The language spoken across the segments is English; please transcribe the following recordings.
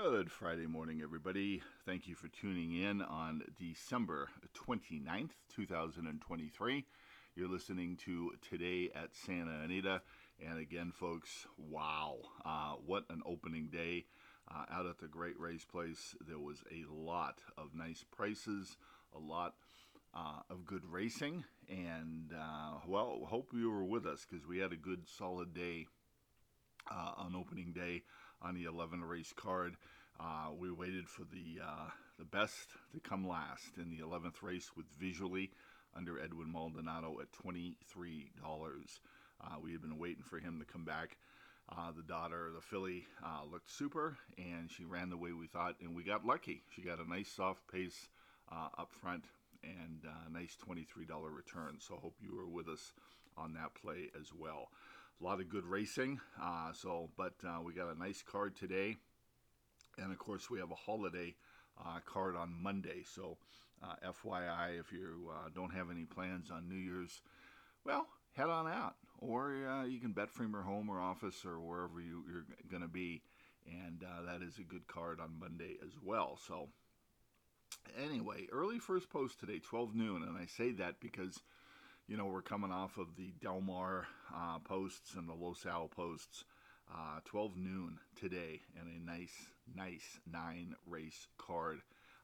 Good Friday morning, everybody. Thank you for tuning in on December 29th, 2023. You're listening to Today at Santa Anita. And again, folks, wow, uh, what an opening day uh, out at the Great Race Place. There was a lot of nice prices, a lot uh, of good racing, and uh, well, hope you were with us because we had a good solid day uh, on opening day on the 11 race card. Uh, we waited for the uh, the best to come last in the 11th race with visually under Edwin Maldonado at $23. Uh, we had been waiting for him to come back. Uh, the daughter, the filly, uh, looked super, and she ran the way we thought, and we got lucky. She got a nice soft pace uh, up front and a nice $23 return. So hope you were with us on that play as well a lot of good racing. Uh, so, but uh, we got a nice card today, and of course we have a holiday uh, card on Monday. So, uh, FYI, if you uh, don't have any plans on New Year's, well, head on out, or uh, you can bet from your home or office or wherever you, are going to be, and that is a good card on Monday as well. So. Anyway, early first post today, 12 noon, and I say that because you know, we're coming off of the Del Mar uh, posts and the Los Al posts. Uh, 12 noon today, and a nice, nice nine race card.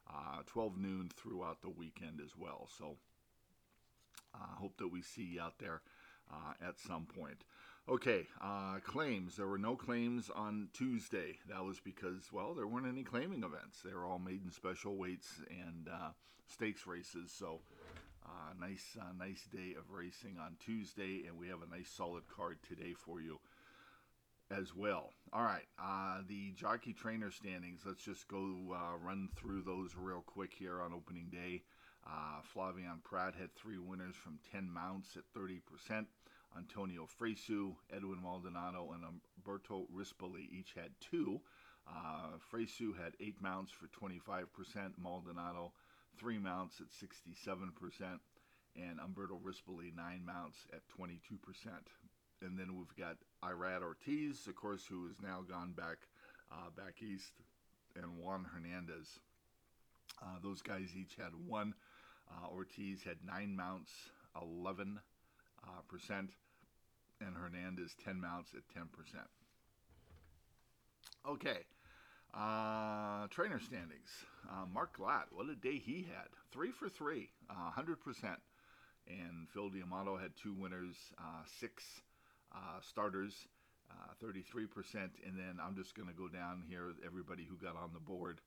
Uh, 12 noon throughout the weekend as well. So, I uh, hope that we see you out there uh, at some point. Okay, uh, claims. There were no claims on Tuesday. That was because, well, there weren't any claiming events. They were all maiden special weights and stakes races. So, uh, nice, uh, nice day of racing on Tuesday, and we have a nice solid card today for you as well. All right, uh, the jockey trainer standings. Let's just go uh, run through those real quick here on opening day. Uh, Flavien Prat had three winners from 10 mounts at 30%. Antonio Fresu, Edwin Maldonado, and Umberto Rispoli each had two. Uh, had eight mounts for 25%. Maldonado three mounts at 67%, and Umberto Rispoli, nine mounts at 22%. And then we've got Irad Ortiz, of course, who has now gone back uh, back east, and Juan Hernandez. Uh, those guys each had one. Uh, Ortiz had nine mounts, 11 uh, percent, and Hernandez 10 mounts at 10 percent. Okay, uh, trainer standings. Uh, Mark Glatt, what a day he had. Three for three, uh, 100%. And Phil D'Amato had two winners, uh, six uh, starters, 33%. Uh, and then I'm just going to go down here, everybody who got on the board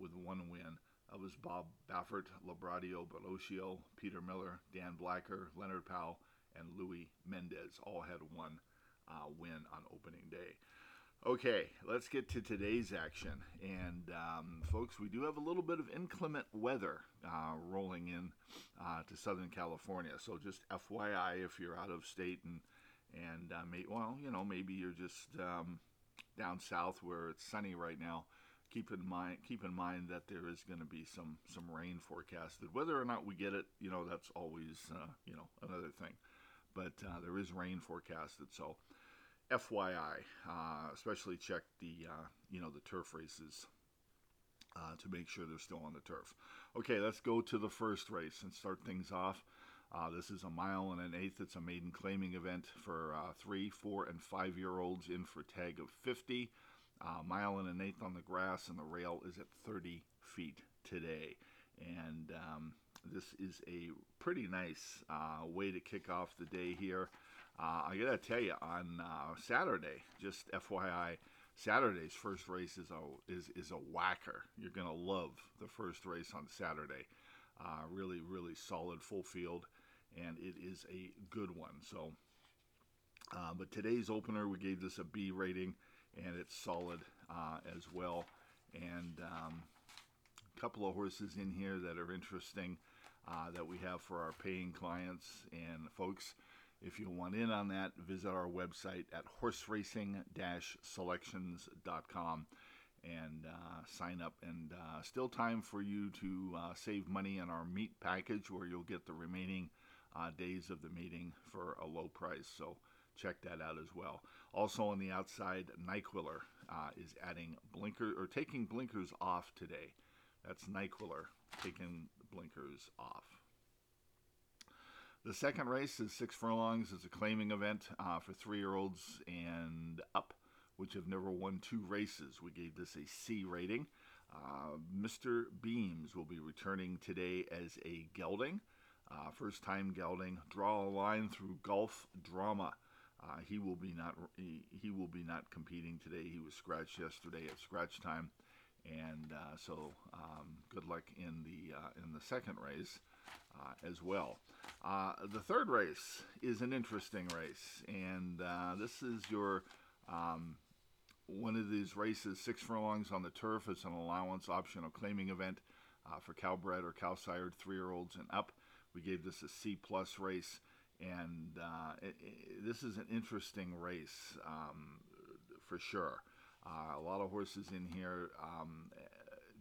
with one win. That was Bob Baffert, Librado Barocio, Peter Miller, Dan Blacker, Leonard Powell, and Louis Mendez all had one win on opening day. Okay, let's get to today's action. And, um, folks, we do have a little bit of inclement weather uh, rolling in uh, to Southern California. So, just FYI, if you're out of state and, and uh, may, well, you know, maybe you're just um, down south where it's sunny right now, keep in mind keep in mind that there is going to be some, some rain forecasted. Whether or not we get it, you know, that's always, uh, you know, another thing. But uh, there is rain forecasted. So, FYI, uh, especially check the uh, you know the turf races uh, to make sure they're still on the turf. Okay, let's go to the first race and start things off. Uh, this is a mile and an eighth. It's a maiden claiming event for uh, three, four, and five year olds in for tag of 50. Uh, mile and an eighth on the grass, and the rail is at 30 feet today. And um, this is a pretty nice way to kick off the day here. Uh, I gotta tell you, on uh, Saturday, just FYI, Saturday's first race is a is is a whacker. You're gonna love the first race on Saturday. Uh, really, really solid full field, and it is a good one. So, uh, but today's opener, we gave this a B rating, and it's solid uh, as well. And um, a couple of horses in here that are interesting uh, that we have for our paying clients and folks. If you want in on that, visit our website at horseracing-selections.com and uh, sign up. And uh, still time for you to uh, save money on our meet package where you'll get the remaining uh, days of the meeting for a low price. So check that out as well. Also on the outside, Nyquiller. uh, is adding blinker or taking blinkers off today. That's Nyquiller taking blinkers off. The second race is six furlongs. It's a claiming event uh, for three-year-olds and up, which have never won two races. We gave this a C rating. Uh, Mr. Beams will be returning today as a gelding. Uh, first time gelding. Draw a line through golf drama. Uh, he will be not he, he, will be not competing today. He was scratched yesterday at scratch time, and uh, so um, good luck in the uh, in the second race uh, as well. Uh, the third race is an interesting race, and this is your um, one of these races, six furlongs on the turf. It's an allowance optional claiming event for Cal-bred or Cal-sired three-year-olds and up. We gave this a C plus race and uh, it, it, this is an interesting race um, for sure. Uh, a lot of horses in here um,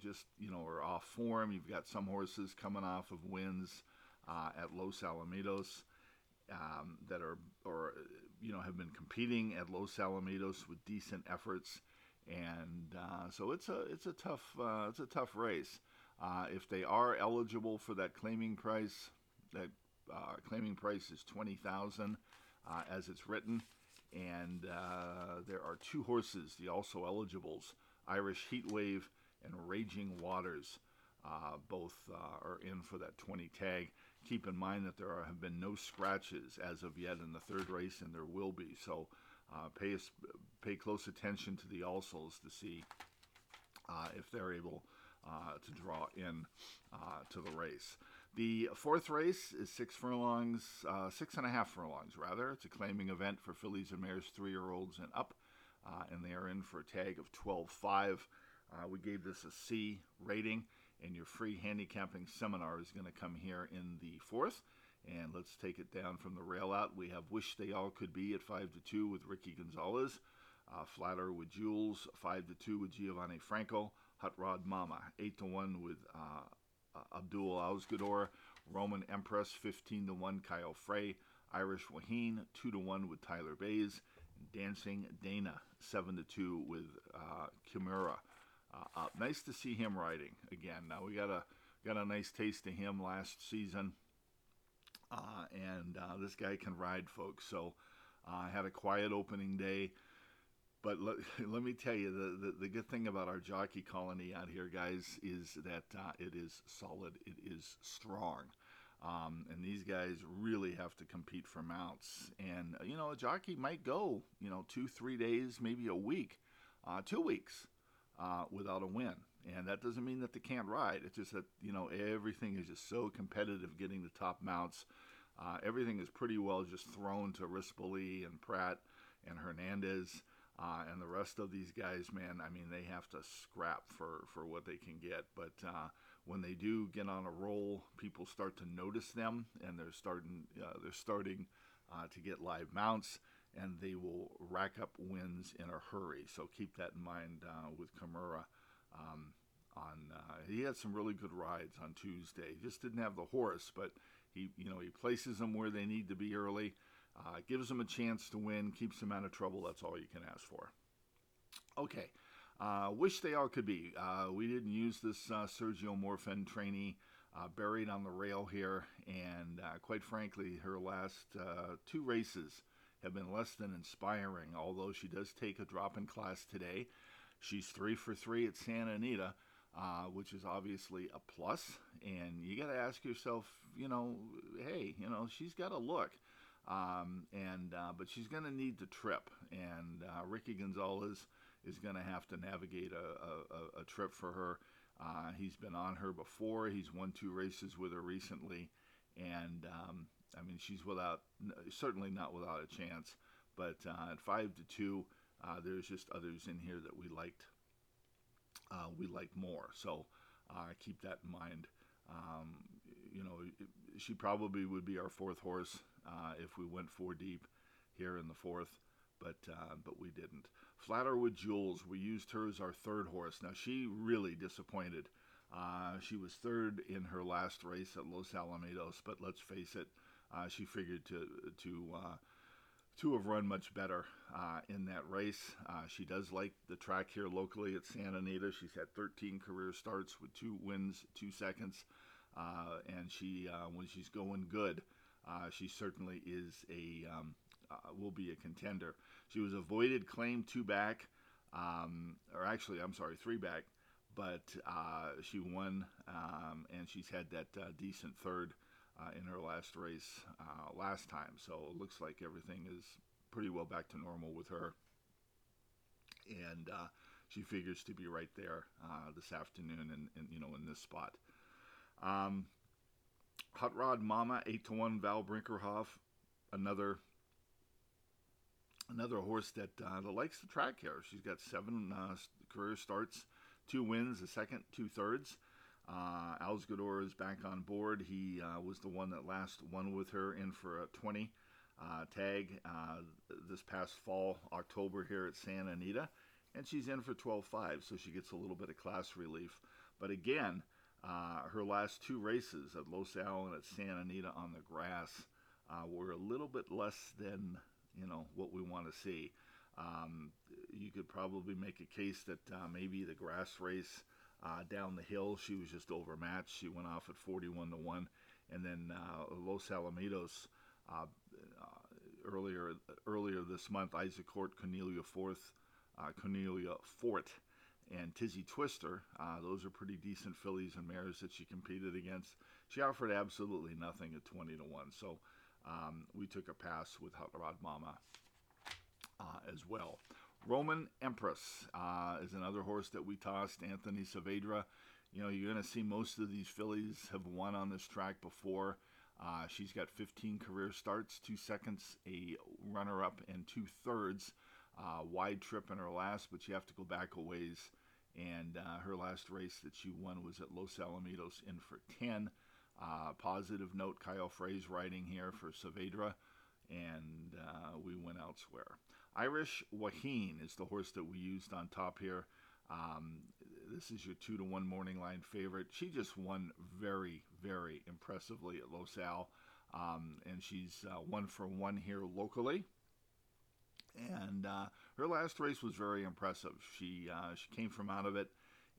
just you know are off form. You've got some horses coming off of wins uh, at Los Alamitos um, that are or you know have been competing at Los Alamitos with decent efforts, and uh, so it's a it's a tough uh, it's a tough race. Uh, if they are eligible for that claiming price, that uh, claiming price is 20000 uh, as it's written. And uh, there are two horses, the also eligibles Irish Heatwave and Raging Waters. Uh, both uh, are in for that 20 tag. Keep in mind that there are, have been no scratches as of yet in the third race, and there will be. So uh, pay, pay close attention to the alsos to see if they're able to draw in to the race. The fourth race is six furlongs, uh, six and a half furlongs rather. It's a claiming event for fillies and mares, three-year-olds and up, uh, and they are in for a tag of 12.5. Uh, we gave this a C rating, and your free handicapping seminar is going to come here in the fourth. And let's take it down from the rail out. We have Wish They All Could Be at 5 to 2 with Ricky Gonzalez. Uh, Flatter with Jules, 5 to 2 with Giovanni Franco. Hot Rod Mama, 8 to 1 with uh, uh, Abdul Ausgador, Roman Empress 15 to 1, Kyle Frey, Irish Wahine 2 to 1 with Tyler Baze, Dancing Dana 7 to 2 with uh, Kimura. Uh, nice to see him riding again. Now we got a got a nice taste of him last season, uh, and uh, this guy can ride, folks. So I uh, had a quiet opening day. But let, let me tell you, the, the, the, good thing about our jockey colony out here, guys, is that uh, it is solid, it is strong. Um, and these guys really have to compete for mounts. And, uh, you know, a jockey might go, you know, two, three days, maybe a week, uh, two weeks uh, without a win. And that doesn't mean that they can't ride. It's just that, you know, everything is just so competitive getting the top mounts. Uh, everything is pretty well just thrown to Rispoli and Prat and Hernandez. Uh, and the rest of these guys, man, I mean, they have to scrap for, for what they can get. But uh, when they do get on a roll, people start to notice them, and they're starting uh, they're starting uh, to get live mounts, and they will rack up wins in a hurry. So keep that in mind uh, with Kimura. Um, on uh, he had some really good rides on Tuesday. He just didn't have the horse, but he you know he places them where they need to be early. Uh, gives them a chance to win, keeps them out of trouble. That's all you can ask for. Okay. Uh, wish they all could be. Uh, we didn't use this uh, Sergio Morfen trainee uh, buried on the rail here, and uh, quite frankly, her last uh, two races have been less than inspiring. Although she does take a drop in class today, she's three for three at Santa Anita, which is obviously a plus. And you got to ask yourself, you know, hey, you know, she's got a look. Um, and uh, but she's going to need the trip, and uh, Ricky Gonzalez is going to have to navigate a, a, a trip for her. Uh, he's been on her before. He's won two races with her recently, and um, I mean she's without certainly not without a chance. But uh, at five to two, uh, there's just others in here that we liked. Uh, we liked more, so keep that in mind. Um, you know, she probably would be our fourth horse uh, if we went four deep here in the fourth, but uh, but we didn't. Flatter with Jules, we used her as our third horse. Now she really disappointed. Uh, she was third in her last race at Los Alamitos, but let's face it, uh, she figured to to uh, to have run much better uh, in that race. Uh, she does like the track here locally at Santa Anita. She's had 13 career starts with two wins, two seconds, uh, and she uh, when she's going good, uh, she certainly is a um, uh, will be a contender. She was avoided claim two back, um, or actually I'm sorry three back, but she won um, and she's had that decent third uh, in her last race uh, last time. So it looks like everything is pretty well back to normal with her. And uh, she figures to be right there uh, this afternoon and, and, you know in this spot. Um, Hot Rod Mama eight to one Val Brinkerhoff, another another horse that, uh, that likes the track here. She's got seven uh, career starts, two wins, a second, two thirds. Uh, Alsgador is back on board. He uh, was the one that last won with her in for a 20 uh, tag uh, this past fall, October, here at Santa Anita. And she's in for 12 5, so she gets a little bit of class relief. But again, uh, her last two races at Los Al and at Santa Anita on the grass uh, were a little bit less than you know what we want to see. Um, you could probably make a case that maybe the grass race uh, down the hill, she was just overmatched. She went off at 41 to 1. And then uh, Los Alamitos uh, uh, earlier earlier this month, Isaac Court, Cornelia Fourth, uh, Cornelia Fort, and Tizzy Twister. Those are pretty decent fillies and mares that she competed against. She offered absolutely nothing at 20 to 1. So um, we took a pass with Hot Rod Mama as well. Roman Empress uh, is another horse that we tossed. Anthony Saavedra. You know, you're going to see most of these fillies have won on this track before. Uh, she's got 15 career starts, two seconds, a runner up, and two thirds. Uh, wide trip in her last, but you have to go back a ways. And uh, her last race that she won was at Los Alamitos in for 10. Uh, positive note Kyle Frey's riding here for Saavedra, and uh, we went elsewhere. Irish Wahine is the horse that we used on top here. Um, this is your two to one morning line favorite. She just won very, very impressively at Los Al, um, and she's uh, one for one here locally. And uh, her last race was very impressive. She uh, she came from out of it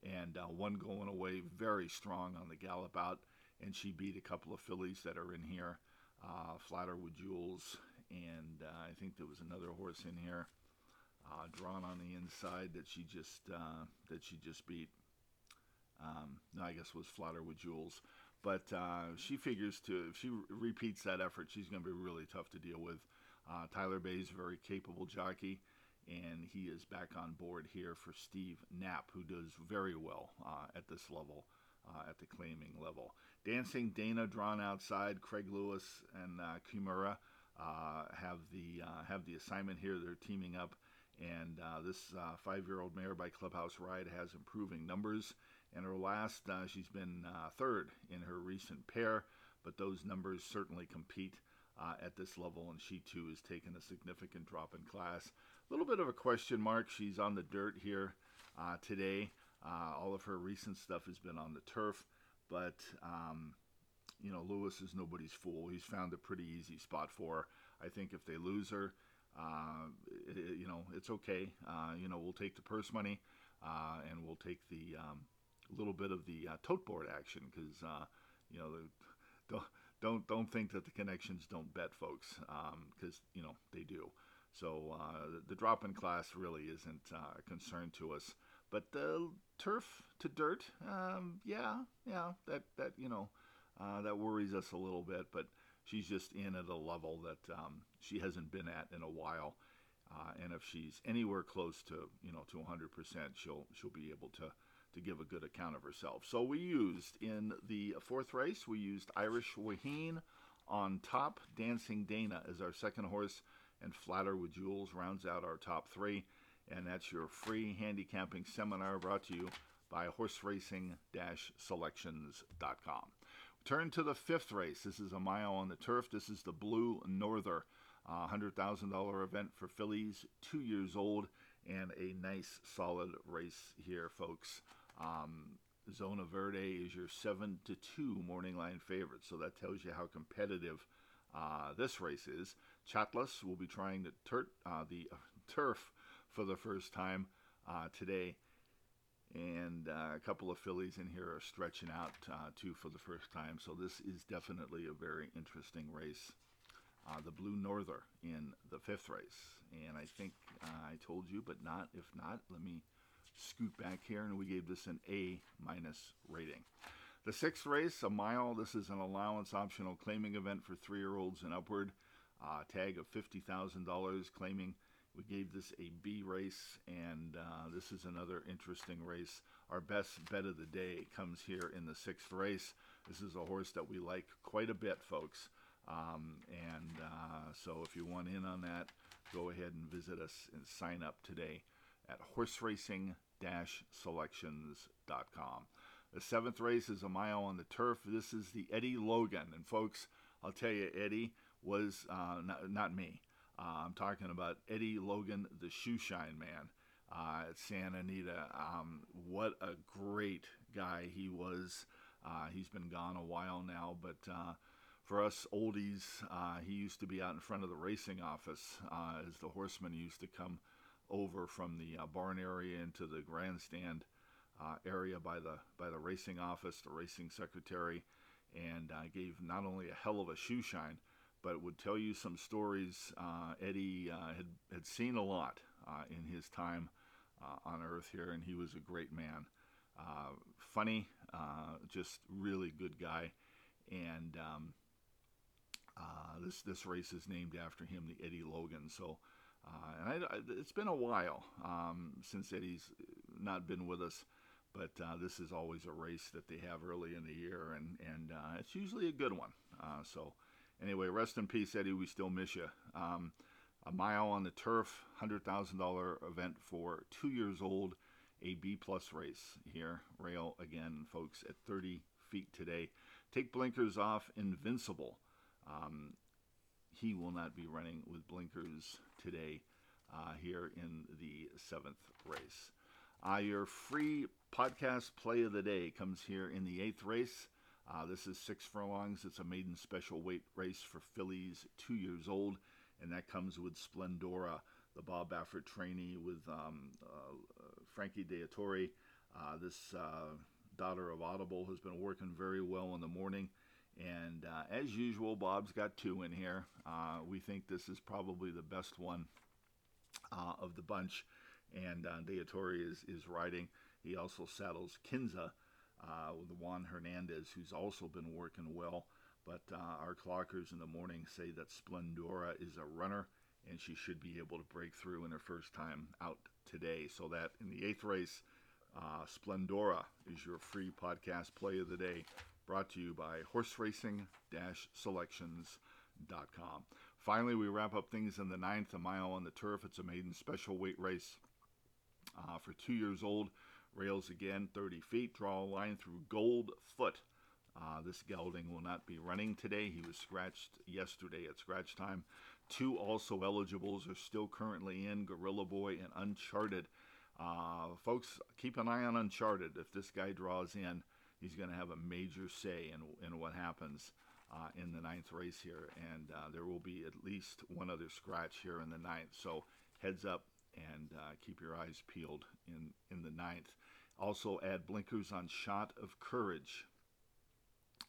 and uh, one going away very strong on the gallop out, and she beat a couple of fillies that are in here, uh, Flatter with Jewels and uh, I think there was another horse in here uh, drawn on the inside that she just uh, that she just beat. Um, no, I guess was Flatter with Jewels, but uh, she figures to if she repeats that effort, she's going to be really tough to deal with. Uh, Tyler Baze's a very capable jockey, and he is back on board here for Steve Knapp, who does very well uh, at this level. Uh, at the claiming level. Dancing Dana drawn outside, Craig Lewis and uh, Kimura have the uh, have the assignment here. They're teaming up, and uh, this uh, five-year-old mare by Clubhouse Ride has improving numbers. And her last, uh, she's been uh, third in her recent pair, but those numbers certainly compete at this level, and she too has taken a significant drop in class. A little bit of a question mark. She's on the dirt here today. all of her recent stuff has been on the turf, but um, you know, Lewis is nobody's fool. He's found a pretty easy spot for her. I think if they lose her, uh, it, you know, it's okay. Uh, you know, we'll take the purse money uh, and we'll take the um, little bit of the uh, tote board action because, uh, you know, the, don't, don't don't think that the connections don't bet, folks, because um, you know they do. So uh, the, drop in class really isn't a concern to us. But the turf to dirt, um, yeah, yeah, that that you know uh, that worries us a little bit, but she's just in at a level that um, she hasn't been at in a while. Uh, and if she's anywhere close to you know to 100%, she'll she'll be able to to give a good account of herself. So we used in the fourth race, we used Irish Wahine on top. Dancing Dana as our second horse, and Flatter with Jewels rounds out our top three. And that's your free handicapping seminar brought to you by horseracing-selections.com. Turn to the fifth race. This is a mile on the turf. This is the Blue Norther, uh, $100,000 event for fillies, two years old, and a nice solid race here, folks. Um, Zona Verde is your 7 to 2 morning line favorite, so that tells you how competitive uh, this race is. Chatlas will be trying the, tur- uh, the uh, turf for the first time uh, today. And uh, a couple of fillies in here are stretching out uh, too for the first time. So this is definitely a very interesting race. Uh, the Blue Norther in the fifth race. And I think I told you, but not. If not, let me scoot back here. And we gave this an A minus rating. The sixth race, a mile. This is an allowance optional claiming event for three year olds and upward. Uh, tag of $50,000 claiming. We gave this a B race, and uh, this is another interesting race. Our best bet of the day comes here in the sixth race. This is a horse that we like quite a bit, folks. Um, and uh, so if you want in on that, go ahead and visit us and sign up today at horseracing-selections.com. The seventh race is a mile on the turf. This is the Eddie Logan. And folks, I'll tell you, Eddie was uh, not, not, me. Uh, I'm talking about Eddie Logan, the shoeshine man uh, at Santa Anita. Um, what a great guy he was. Uh, he's been gone a while now, but uh, for us oldies, uh, he used to be out in front of the racing office as the horsemen used to come over from the barn area into the grandstand uh, area by the by the racing office, the racing secretary, and uh, gave not only a hell of a shoe shine, but would tell you some stories. Uh, Eddie uh, had had seen a lot uh, in his time uh, on Earth here, and he was a great man, funny, just really good guy, and. Um, this this race is named after him, the Eddie Logan. So, and I, it's been a while um, since Eddie's not been with us but uh, this is always a race that they have early in the year, and and uh, it's usually a good one. Uh, so, anyway, rest in peace, Eddie. We still miss you. Um, a mile on the turf, hundred thousand dollar event for two years old, a B plus race here. Rail again, folks, at 30 feet today. Take blinkers off, Invincible. Um, he will not be running with blinkers today uh, here in the seventh race. Uh, your free podcast play of the day comes here in the eighth race. Uh, this is six furlongs. It's a maiden special weight race for fillies two years old, and that comes with Splendora, the Bob Baffert trainee with um, uh, Frankie Dettori. Uh, this uh, daughter of Audible has been working very well in the morning. And uh, as usual, Bob's got two in here. Uh, we think this is probably the best one of the bunch and uh, De is, is riding. He also saddles Kinza uh, with Juan Hernandez, who's also been working well. But uh, our clockers in the morning say that Splendora is a runner, and she should be able to break through in her first time out today. So that in the eighth race, uh, Splendora is your free podcast play of the day, brought to you by horseracing-selections.com. Finally, we wrap up things in the ninth, a mile on the turf. It's a maiden special weight race uh, for two years old. Rails again 30 feet. Draw a line through Gold Foot. Uh, this gelding will not be running today. He was scratched yesterday at scratch time. Two also eligibles are still currently in Gorilla Boy and Uncharted. Uh, folks, keep an eye on Uncharted. If this guy draws in, he's going to have a major say in, in what happens uh, in the ninth race here. And uh, there will be at least one other scratch here in the ninth. So heads up, and uh, keep your eyes peeled in, in the ninth. Also, add blinkers on Shot of Courage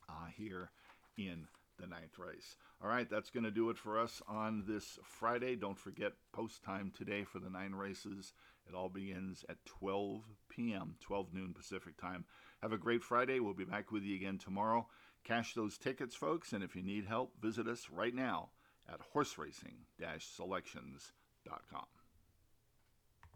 uh, here in the ninth race. All right, that's going to do it for us on this Friday. Don't forget post time today for the nine races. It all begins at 12 p.m., 12 noon Pacific time. Have a great Friday. We'll be back with you again tomorrow. Cash those tickets, folks, and if you need help, visit us right now at horseracing-selections.com.